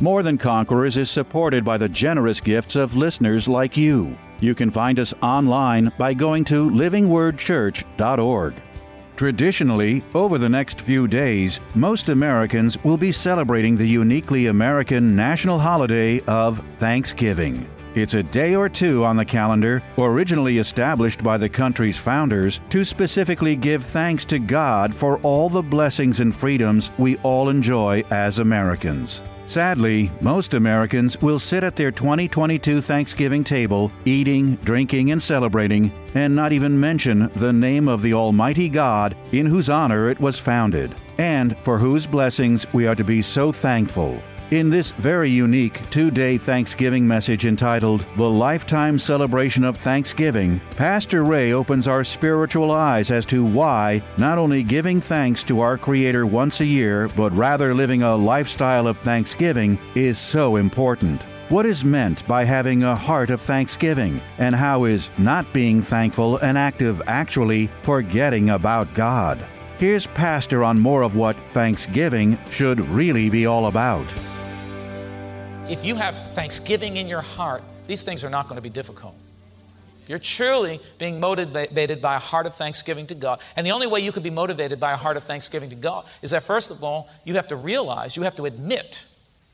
More Than Conquerors is supported by the generous gifts of listeners like you. You can find us online by going to livingwordchurch.org. Traditionally, over the next few days, most Americans will be celebrating the uniquely American national holiday of Thanksgiving. It's a day or two on the calendar, originally established by the country's founders, to specifically give thanks to God for all the blessings and freedoms we all enjoy as Americans. Sadly, most Americans will sit at their 2022 Thanksgiving table, eating, drinking, and celebrating, and not even mention the name of the Almighty God in whose honor it was founded, and for whose blessings we are to be so thankful. In this very unique two day Thanksgiving message entitled The Lifetime Celebration of Thanksgiving, Pastor Ray opens our spiritual eyes as to why not only giving thanks to our Creator once a year, but rather living a lifestyle of thanksgiving is so important. What is meant by having a heart of thanksgiving, and how is not being thankful an act of actually forgetting about God? Here's Pastor on more of what Thanksgiving should really be all about. If you have thanksgiving in your heart, these things are not going to be difficult. You're truly being motivated by a heart of thanksgiving to God. And the only way you could be motivated by a heart of thanksgiving to God is that, first of all, you have to realize, you have to admit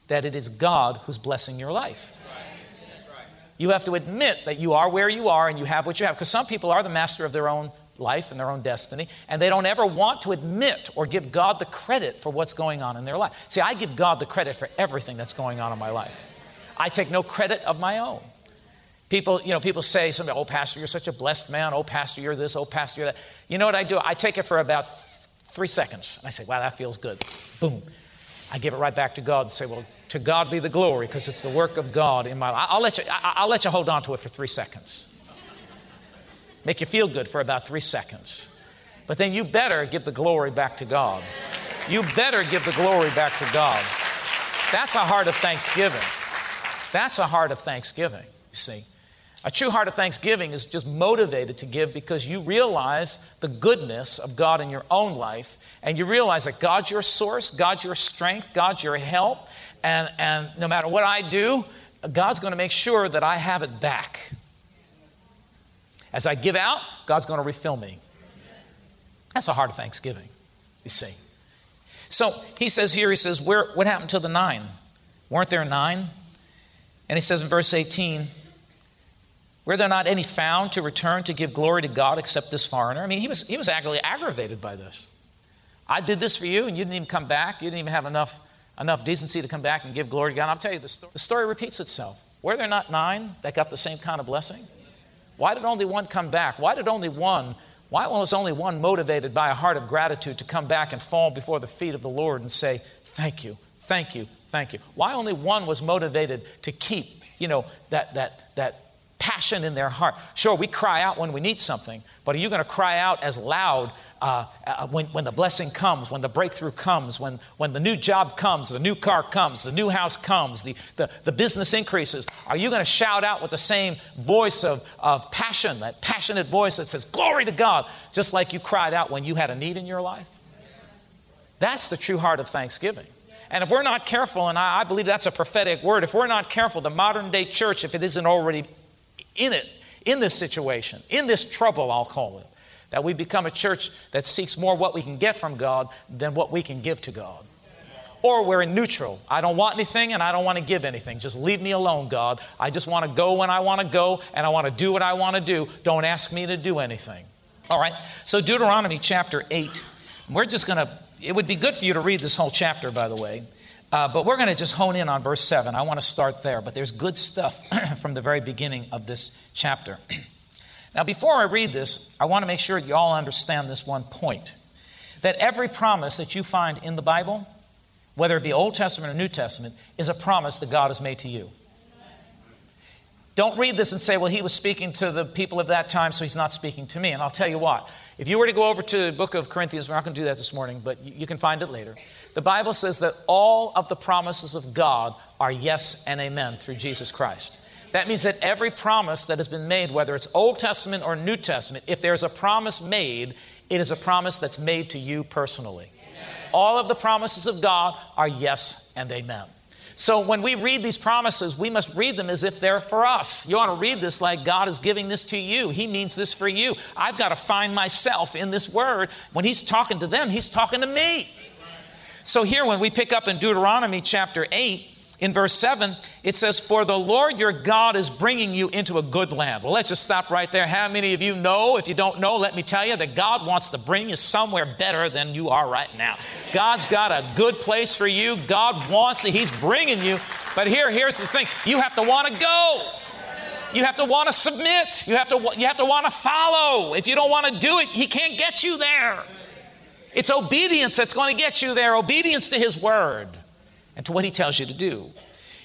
that it is God who's blessing your life. You have to admit that you are where you are and you have what you have. Because some people are the master of their own life and their own destiny, and they don't ever want to admit or give God the credit for what's going on in their life. See, I give God the credit for everything that's going on in my life. I take no credit of my own. People, you know, people say something, oh, Pastor, you're such a blessed man. Oh, Pastor, you're this. Oh, Pastor, you're that. You know what I do? I take it for about three seconds. And I say, wow, that feels good. Boom. I give it right back to God and say, well, to God be the glory because it's the work of God in my life. I'll let you, I'll let you hold on to it for three seconds make you feel good for about three seconds. But then you better give the glory back to God. You better give the glory back to God. That's a heart of thanksgiving. That's a heart of thanksgiving, you see. A true heart of thanksgiving is just motivated to give because you realize the goodness of God in your own life, and you realize that God's your source, God's your strength, God's your help, and, and no matter what I do, God's going to make sure that I have it back. As I give out, God's going to refill me. That's a heart of thanksgiving, you see. So he says here, he says, Where, What happened to the nine? Weren't there nine? And he says in verse 18, Were there not any found to return to give glory to God except this foreigner? I mean, he was, he was actually aggravated by this. I did this for you, and you didn't even come back. You didn't even have enough, enough decency to come back and give glory to God. And I'll tell you, the story, the story repeats itself. Were there not nine that got the same kind of blessing? Why did only one come back? Why did only one? Why was only one motivated by a heart of gratitude to come back and fall before the feet of the Lord and say, Thank you, thank you, thank you? Why only one was motivated to keep, you know, that, that, that passion in their heart? Sure, we cry out when we need something, but are you going to cry out as loud uh, uh, when, when the blessing comes, when the breakthrough comes, when, when the new job comes, the new car comes, the new house comes, the, the, the business increases, are you going to shout out with the same voice of, of passion, that passionate voice that says, Glory to God, just like you cried out when you had a need in your life? That's the true heart of thanksgiving. And if we're not careful, and I, I believe that's a prophetic word, if we're not careful, the modern day church, if it isn't already in it, in this situation, in this trouble, I'll call it, that we become a church that seeks more what we can get from God than what we can give to God. Or we're in neutral. I don't want anything and I don't want to give anything. Just leave me alone, God. I just want to go when I want to go and I want to do what I want to do. Don't ask me to do anything. All right. So, Deuteronomy chapter 8. We're just going to, it would be good for you to read this whole chapter, by the way. Uh, but we're going to just hone in on verse 7. I want to start there. But there's good stuff from the very beginning of this chapter. Now, before I read this, I want to make sure you all understand this one point that every promise that you find in the Bible, whether it be Old Testament or New Testament, is a promise that God has made to you. Don't read this and say, well, he was speaking to the people of that time, so he's not speaking to me. And I'll tell you what. If you were to go over to the book of Corinthians, we're not going to do that this morning, but you can find it later. The Bible says that all of the promises of God are yes and amen through Jesus Christ. That means that every promise that has been made, whether it's Old Testament or New Testament, if there's a promise made, it is a promise that's made to you personally. All of the promises of God are yes and amen. So when we read these promises, we must read them as if they're for us. You ought to read this like God is giving this to you. He means this for you. I've got to find myself in this word. When He's talking to them, He's talking to me. So here, when we pick up in Deuteronomy chapter 8, in verse 7, it says, For the Lord your God is bringing you into a good land. Well, let's just stop right there. How many of you know? If you don't know, let me tell you that God wants to bring you somewhere better than you are right now. God's got a good place for you. God wants to, He's bringing you. But here, here's the thing you have to want to go. You have to want to submit. You have to, you have to want to follow. If you don't want to do it, He can't get you there. It's obedience that's going to get you there, obedience to His word and to what He tells you to do.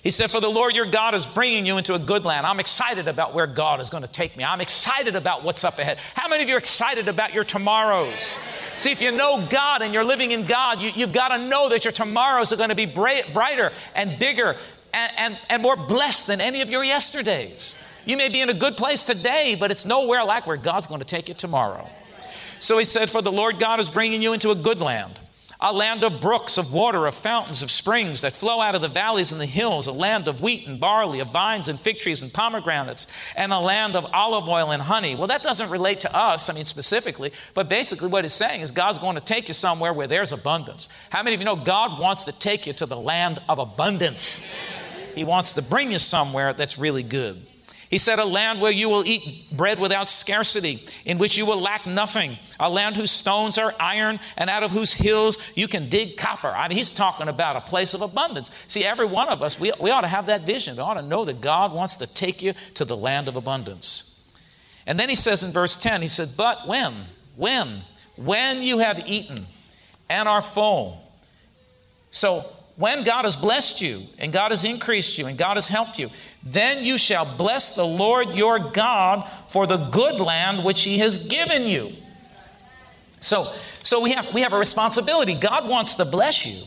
He said, For the Lord your God is bringing you into a good land. I'm excited about where God is going to take me. I'm excited about what's up ahead. How many of you are excited about your tomorrows? See, if you know God and you're living in God, you, have got to know that your tomorrows are going to be bright, brighter and bigger and, and, and more blessed than any of your yesterdays. You may be in a good place today, but it's nowhere like where God's going to take you tomorrow. So he said, For the Lord God is bringing you into a good land a land of brooks, of water, of fountains, of springs that flow out of the valleys and the hills, a land of wheat and barley, of vines and fig trees and pomegranates, and a land of olive oil and honey. Well, that doesn't relate to us, I mean, specifically, but basically what he's saying is God's going to take you somewhere where there's abundance. How many of you know God wants to take you to the land of abundance? He wants to bring you somewhere that's really good. He said, A land where you will eat bread without scarcity, in which you will lack nothing, a land whose stones are iron, and out of whose hills you can dig copper. I mean, he's talking about a place of abundance. See, every one of us, we, we ought to have that vision. We ought to know that God wants to take you to the land of abundance. And then he says in verse 10, he said, But when, when, when you have eaten and are full. So when God has blessed you and God has increased you and God has helped you, then you shall bless the Lord your God for the good land which he has given you. So, so we, have, we have a responsibility. God wants to bless you,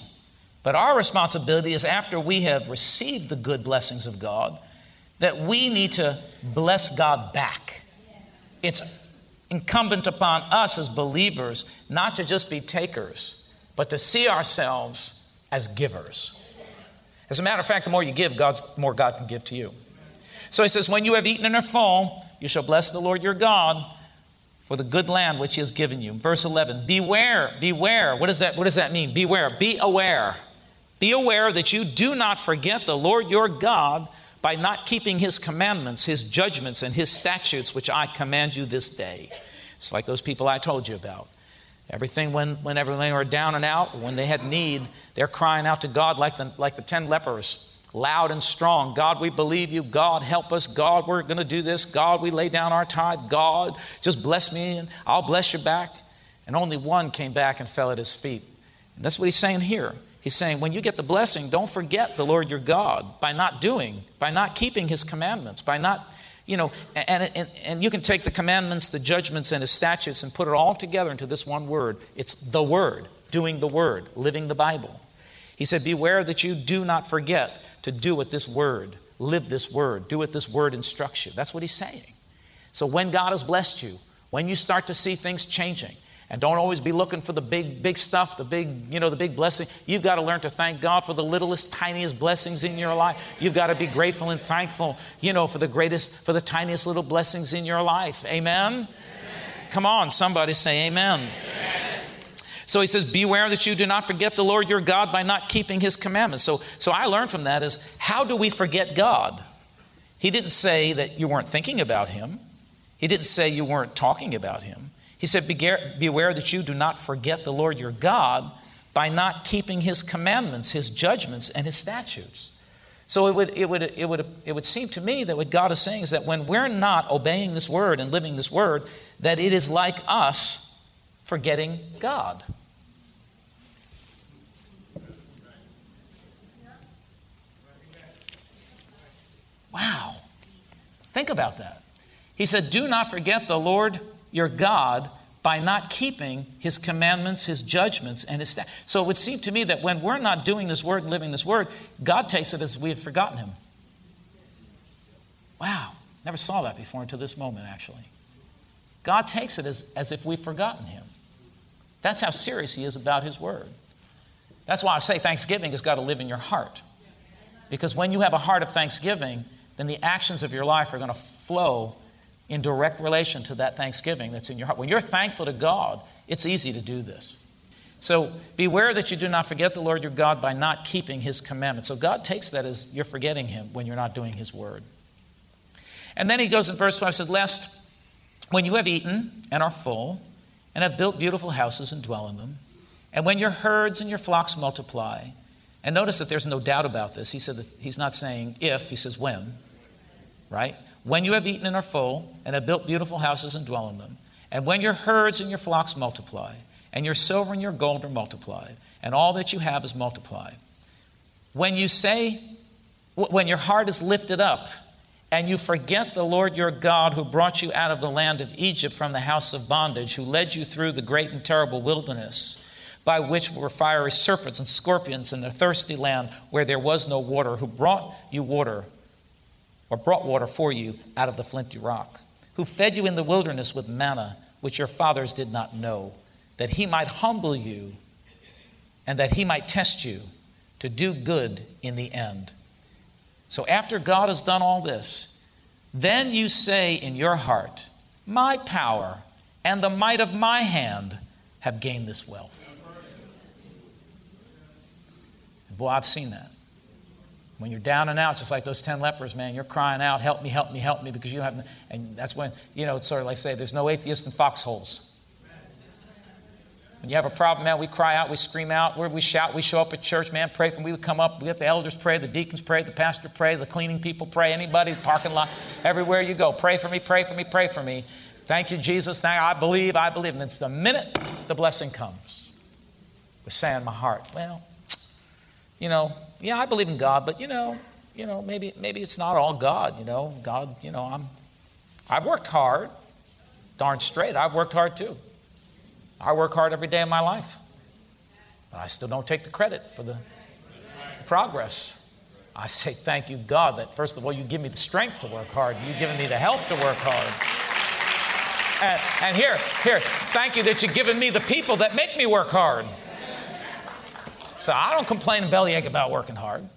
but our responsibility is after we have received the good blessings of God, that we need to bless God back. It's incumbent upon us as believers not to just be takers, but to see ourselves as givers. As a matter of fact, the more you give, God's more God can give to you. So he says, When you have eaten and are full, you shall bless the Lord your God for the good land which he has given you. Verse 11, beware, beware. What does that, what does that mean? Beware, be aware. Be aware that you do not forget the Lord your God by not keeping his commandments, his judgments, and his statutes, which I command you this day. It's like those people I told you about. Everything when, whenever they were down and out, when they had need, they're crying out to God like the, like the 10 lepers, loud and strong. God, we believe you. God, help us. God, we're going to do this. God, we lay down our tithe. God, just bless me and I'll bless you back. And only one came back and fell at his feet. And that's what he's saying here. He's saying, when you get the blessing, don't forget the Lord your God by not doing, by not keeping his commandments, by not you know, and, and, and you can take the commandments, the judgments, and the statutes and put it all together into this one word. It's the word, doing the word, living the Bible. He said, Beware that you do not forget to do what this word, live this word, do what this word instructs you. That's what he's saying. So when God has blessed you, when you start to see things changing, and don't always be looking for the big, big stuff, the big, you know, the big blessing. You've got to learn to thank God for the littlest, tiniest blessings in your life. You've got to be grateful and thankful, you know, for the greatest, for the tiniest little blessings in your life. Amen? amen. Come on, somebody say amen. amen. So he says, Beware that you do not forget the Lord your God by not keeping his commandments. So, so I learned from that is how do we forget God? He didn't say that you weren't thinking about him. He didn't say you weren't talking about him. He said, Beware that you do not forget the Lord your God by not keeping his commandments, his judgments, and his statutes. So it would, it, would, it, would, it would seem to me that what God is saying is that when we're not obeying this word and living this word, that it is like us forgetting God. Wow. Think about that. He said, Do not forget the Lord your God by not keeping his commandments, his judgments, and his st- So it would seem to me that when we're not doing this word living this word, God takes it as we have forgotten him. Wow, never saw that before until this moment, actually. God takes it as, as if we've forgotten him. That's how serious he is about his word. That's why I say thanksgiving has got to live in your heart. Because when you have a heart of thanksgiving, then the actions of your life are going to flow in direct relation to that thanksgiving that's in your heart. When you're thankful to God, it's easy to do this. So beware that you do not forget the Lord your God by not keeping his commandments. So God takes that as you're forgetting him when you're not doing his word. And then he goes in verse 5 says, Lest when you have eaten and are full, and have built beautiful houses and dwell in them, and when your herds and your flocks multiply, and notice that there's no doubt about this. He said that he's not saying if, he says when, right? When you have eaten and are full, and have built beautiful houses and dwell in them, and when your herds and your flocks multiply, and your silver and your gold are multiplied, and all that you have is multiplied. When you say, when your heart is lifted up, and you forget the Lord your God who brought you out of the land of Egypt from the house of bondage, who led you through the great and terrible wilderness, by which were fiery serpents and scorpions in the thirsty land where there was no water, who brought you water, or brought water for you out of the flinty rock, who fed you in the wilderness with manna, which your fathers did not know, that he might humble you and that he might test you to do good in the end. So after God has done all this, then you say in your heart, My power and the might of my hand have gained this wealth. Boy, I've seen that. When you're down and out, just like those 10 lepers, man, you're crying out, Help me, help me, help me, because you have, and that's when, you know, it's sort of like say, there's no atheist in foxholes. When you have a problem, man, we cry out, we scream out, we shout, we show up at church, man, pray for me. We come up, we have the elders pray, the deacons pray, the pastor pray, the cleaning people pray, anybody, the parking lot, everywhere you go. Pray for me, pray for me, pray for me. Thank you, Jesus. Now I believe, I believe. And it's the minute the blessing comes. We say in my heart, well, you know, yeah, I believe in God, but you know, you know, maybe maybe it's not all God, you know. God, you know, I'm I've worked hard. Darn straight, I've worked hard too. I work hard every day of my life, but I still don't take the credit for the, progress. I say, Thank you, God, that first of all, you give me the strength to work hard. You've given me the health to work hard. And, and here, here, thank you that you've given me the people that make me work hard. So I don't complain and bellyache about working hard.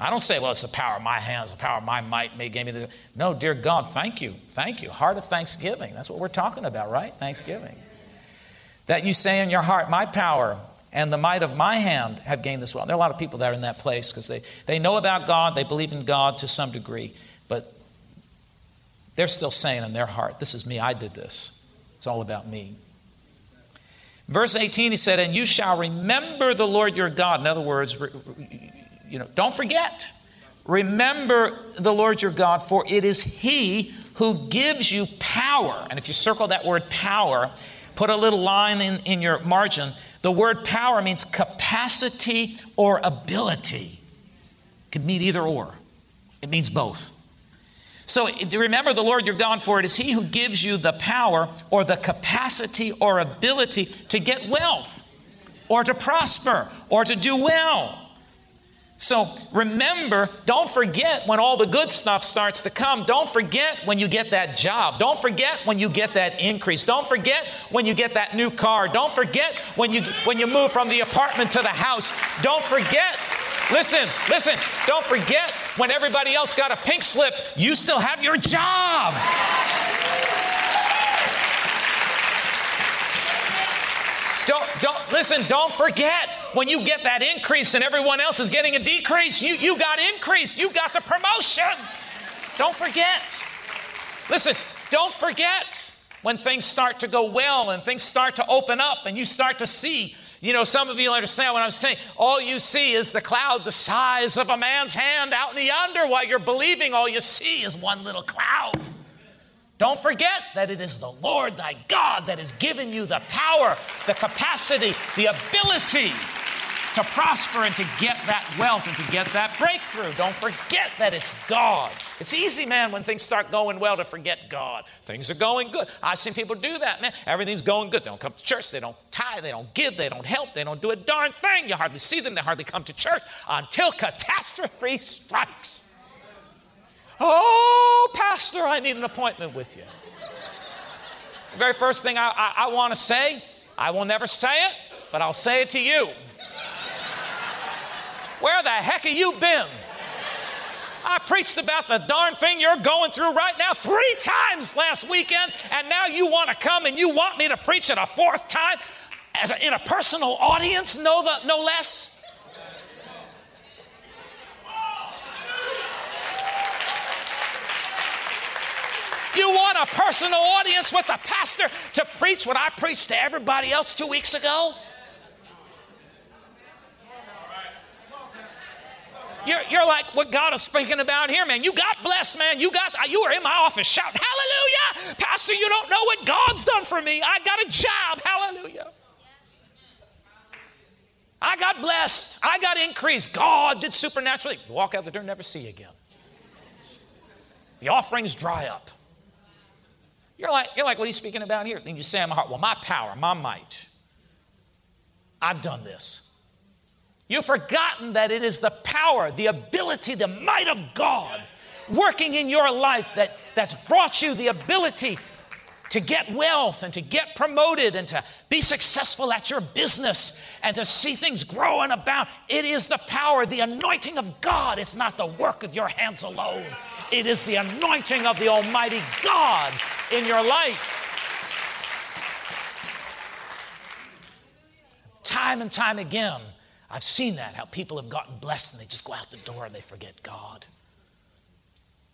I don't say, well, it's the power of my hands, the power of my might may give me the. No, dear God, thank you. Thank you. Heart of thanksgiving. That's what we're talking about, right? Thanksgiving that you say in your heart, My power and the might of my hand have gained this wealth. There are a lot of people that are in that place because they, they know about God, they believe in God to some degree, but they're still saying in their heart, This is me, I did this. It's all about me. Verse 18, he said, And you shall remember the Lord your God. In other words, you know, don't forget. Remember the Lord your God, for it is He who gives you power. And if you circle that word power, Put a little line in, in your margin. The word power means capacity or ability. It could mean either or, it means both. So remember the Lord your God, for it is He who gives you the power or the capacity or ability to get wealth or to prosper or to do well. So remember, don't forget when all the good stuff starts to come. Don't forget when you get that job. Don't forget when you get that increase. Don't forget when you get that new car. Don't forget when you when you move from the apartment to the house. Don't forget. Listen, listen, don't forget when everybody else got a pink slip, you still have your job. Don't, don't, listen, don't forget when you get that increase and everyone else is getting a decrease, you, you got increase, you got the promotion. Don't forget. Listen, don't forget when things start to go well and things start to open up and you start to see. You know, some of you understand what I'm saying. All you see is the cloud the size of a man's hand out in the under while you're believing. All you see is one little cloud. Don't forget that it is the Lord thy God that has given you the power, the capacity, the ability to prosper and to get that wealth and to get that breakthrough. Don't forget that it's God. It's easy, man, when things start going well to forget God. Things are going good. I've seen people do that, man. Everything's going good. They don't come to church. They don't tithe. They don't give. They don't help. They don't do a darn thing. You hardly see them. They hardly come to church until catastrophe strikes. Oh, Pastor, I need an appointment with you. The very first thing I, I, I want to say, I will never say it, but I'll say it to you. Where the heck have you been? I preached about the darn thing you're going through right now three times last weekend, and now you want to come and you want me to preach it a fourth time as a, in a personal audience, no, the, no less? You want a personal audience with a pastor to preach what I preached to everybody else two weeks ago? You're, you're like what God is speaking about here, man. You got blessed, man. You got you were in my office shouting, Hallelujah! Pastor, you don't know what God's done for me. I got a job. Hallelujah. I got blessed. I got increased. God did supernaturally. Walk out the door, never see you again. The offerings dry up. You're like, you're like, what are you speaking about here? And you say in my heart, well, my power, my might. I've done this. You've forgotten that it is the power, the ability, the might of God working in your life that, that's brought you the ability to get wealth and to get promoted and to be successful at your business and to see things grow and abound. It is the power, the anointing of God. It's not the work of your hands alone, it is the anointing of the Almighty God in your life. Time and time again, I've seen that, how people have gotten blessed and they just go out the door and they forget God.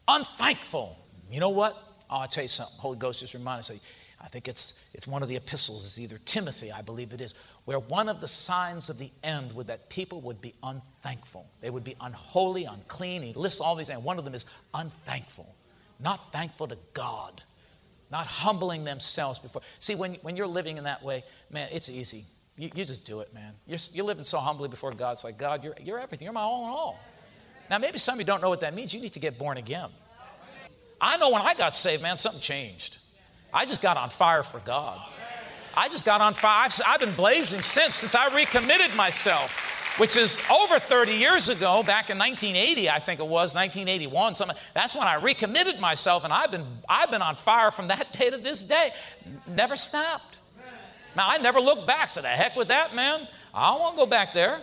Unthankful. You know what? Oh, I'll tell you something. Holy Ghost just reminded me. I think it's, it's one of the epistles. It's either Timothy, I believe it is, where one of the signs of the end would that people would be unthankful. They would be unholy, unclean. He lists all these, and one of them is unthankful. Not thankful to God. Not humbling themselves before. See, when, when you're living in that way, man, it's easy. You, you just do it, man. You're, you're living so humbly before God. It's like, God, you're, you're everything. You're my all in all. Now, maybe some of you don't know what that means. You need to get born again. I know when I got saved, man, something changed. I just got on fire for God. I just got on fire. I've, I've been blazing since, since I recommitted myself, which is over 30 years ago, back in 1980, I think it was, 1981. Something. That's when I recommitted myself, and I've been, I've been on fire from that day to this day. Never stopped. Now, I never look back. So the heck with that, man. I to go back there.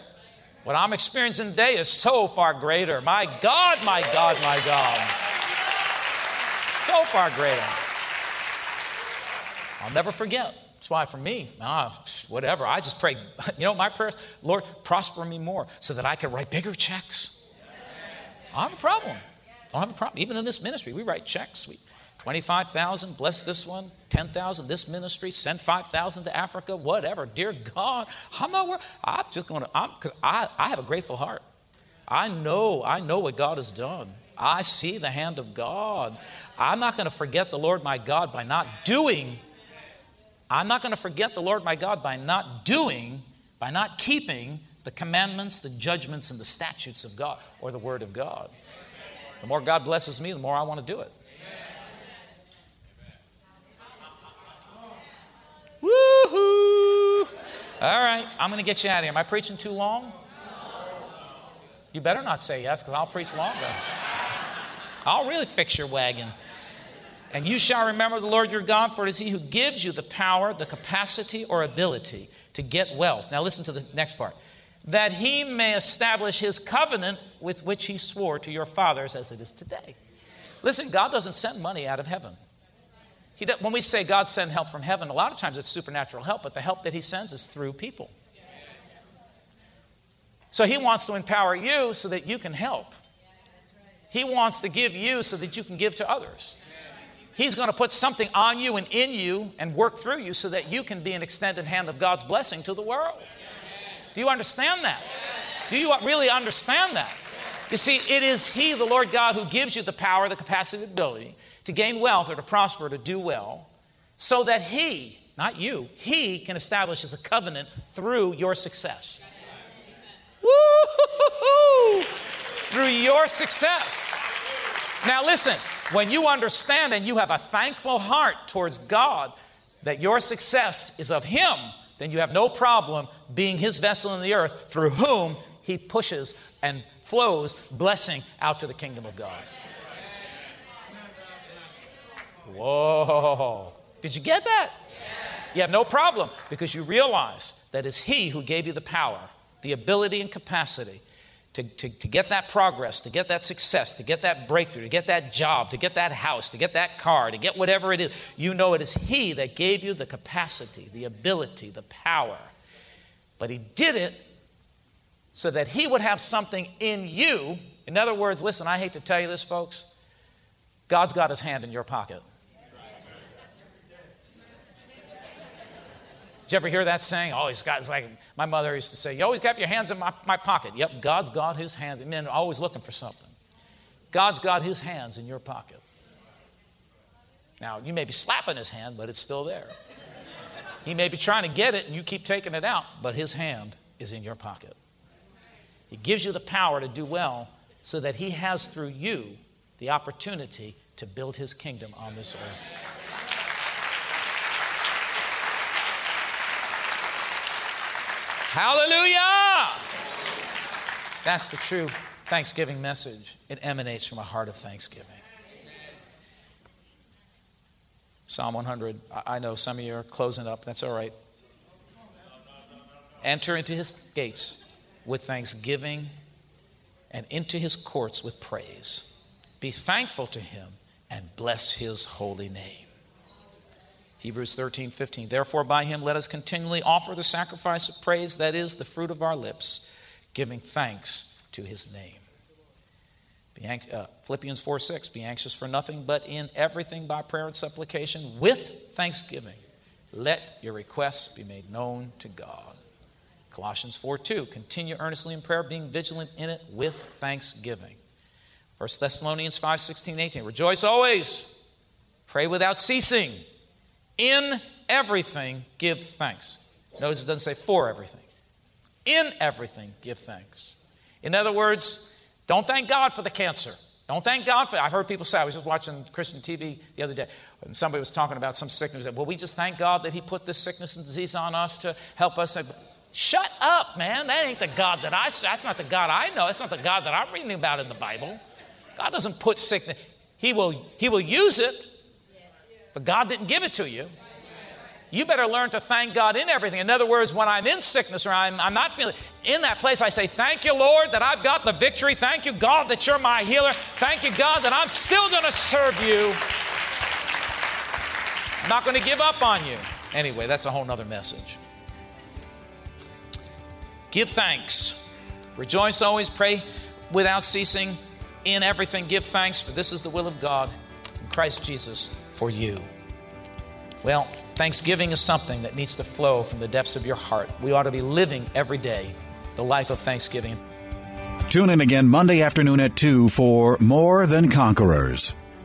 What I'm experiencing today is so far greater. My God, my God, my God. So far greater. I'll never forget. That's why for me, ah, whatever. I just pray. You know, my prayers, Lord, prosper me more so that I can write bigger checks. I have a problem. I don't have a problem. Even in this ministry, we write checks. We, 25,000, bless this one. 10,000, this ministry. Send 5,000 to Africa, whatever. Dear God, I'm not worried. I'm just going to, because I, I have a grateful heart. I know, I know what God has done. I see the hand of God. I'm not going to forget the Lord my God by not doing. I'm not going to forget the Lord my God by not doing, by not keeping the commandments, the judgments, and the statutes of God or the Word of God. The more God blesses me, the more I want to do it. All right, I'm going to get you out of here. Am I preaching too long? You better not say yes, because I'll preach longer. I'll really fix your wagon. And you shall remember the Lord your God, for it is He who gives you the power, the capacity, or ability to get wealth. Now, listen to the next part. That He may establish His covenant with which He swore to your fathers as it is today. Listen, God doesn't send money out of heaven. When we say God send help from heaven, a lot of times it's supernatural help, but the help that He sends is through people. So He wants to empower you so that you can help. He wants to give you so that you can give to others. He's going to put something on you and in you and work through you so that you can be an extended hand of God's blessing to the world. Do you understand that? Do you really understand that? You see, it is He, the Lord God, who gives you the power, the capacity, the ability to gain wealth or to prosper, to do well, so that He, not you, He can establish as a covenant through your success. Woo! Through your success. Now, listen, when you understand and you have a thankful heart towards God that your success is of Him, then you have no problem being His vessel in the earth through whom He pushes and flows blessing out to the kingdom of God. Whoa. Did you get that? You have no problem because you realize that it's He who gave you the power, the ability, and capacity to, to, to get that progress, to get that success, to get that breakthrough, to get that job, to get that house, to get that car, to get whatever it is. You know it is He that gave you the capacity, the ability, the power. But He did it so that He would have something in you. In other words, listen, I hate to tell you this, folks. God's got His hand in your pocket. Did you ever hear that saying? Oh, he's got, it's like my mother used to say, You always got your hands in my, my pocket. Yep, God's got his hands. Men are always looking for something. God's got his hands in your pocket. Now, you may be slapping his hand, but it's still there. He may be trying to get it and you keep taking it out, but his hand is in your pocket. He gives you the power to do well so that he has through you the opportunity to build his kingdom on this earth. Hallelujah! That's the true Thanksgiving message. It emanates from a heart of thanksgiving. Psalm 100. I know some of you are closing up. That's all right. Enter into his gates with thanksgiving and into his courts with praise. Be thankful to him and bless his holy name. Hebrews 13, 15. Therefore, by him let us continually offer the sacrifice of praise, that is, the fruit of our lips, giving thanks to his name. Anx- uh, Philippians 4, 6. Be anxious for nothing, but in everything by prayer and supplication with thanksgiving. Let your requests be made known to God. Colossians 4, 2. Continue earnestly in prayer, being vigilant in it with thanksgiving. 1 Thessalonians 5, 16, 18. Rejoice always. Pray without ceasing. In everything, give thanks. Notice it doesn't say for everything. In everything, give thanks. In other words, don't thank God for the cancer. Don't thank God for I've heard people say, I was just watching Christian TV the other day, and somebody was talking about some sickness. Well, we just thank God that He put this sickness and disease on us to help us. Shut up, man. That ain't the God that I, that's not the God I know. That's not the God that I'm reading about in the Bible. God doesn't put sickness, He will, he will use it, but God didn't give it to you. You better learn to thank God in everything. In other words, when I'm in sickness or I'm, I'm not feeling in that place, I say, Thank you, Lord, that I've got the victory. Thank you, God, that you're my healer. Thank you, God, that I'm still going to serve you. I'm not going to give up on you. Anyway, that's a whole nother message. Give thanks. Rejoice always, pray without ceasing. In everything, give thanks, for this is the will of God in Christ Jesus for you. Well, thanksgiving is something that needs to flow from the depths of your heart. We ought to be living every day the life of thanksgiving. Tune in again Monday afternoon at 2 for More Than Conquerors.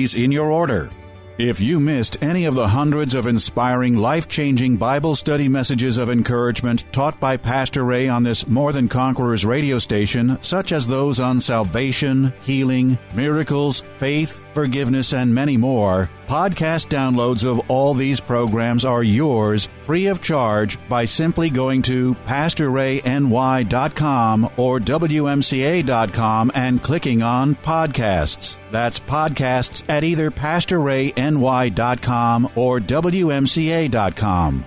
in your order. If you missed any of the hundreds of inspiring, life changing Bible study messages of encouragement taught by Pastor Ray on this More Than Conquerors radio station, such as those on salvation, healing, miracles, faith, forgiveness, and many more, podcast downloads of all these programs are yours free of charge by simply going to PastorRayNY.com or WMCA.com and clicking on podcasts. That's podcasts at either PastorRayNY.com or WMCA.com.